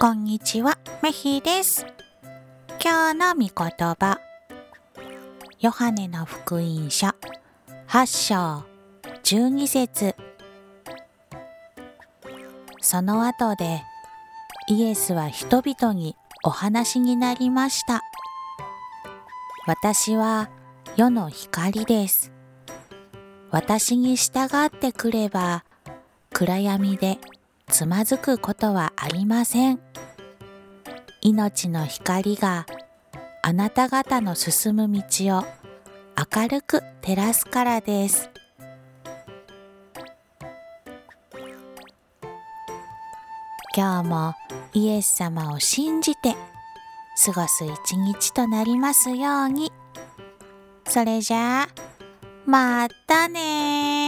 こんにちは、メヒです。今日の御言葉。ヨハネの福音書8章12節その後でイエスは人々にお話になりました。私は世の光です。私に従ってくれば暗闇でつまずくことはありません。命の光があなた方の進む道を明るく照らすからです。今日もイエス様を信じて過ごす一日となりますように。それじゃあ、またね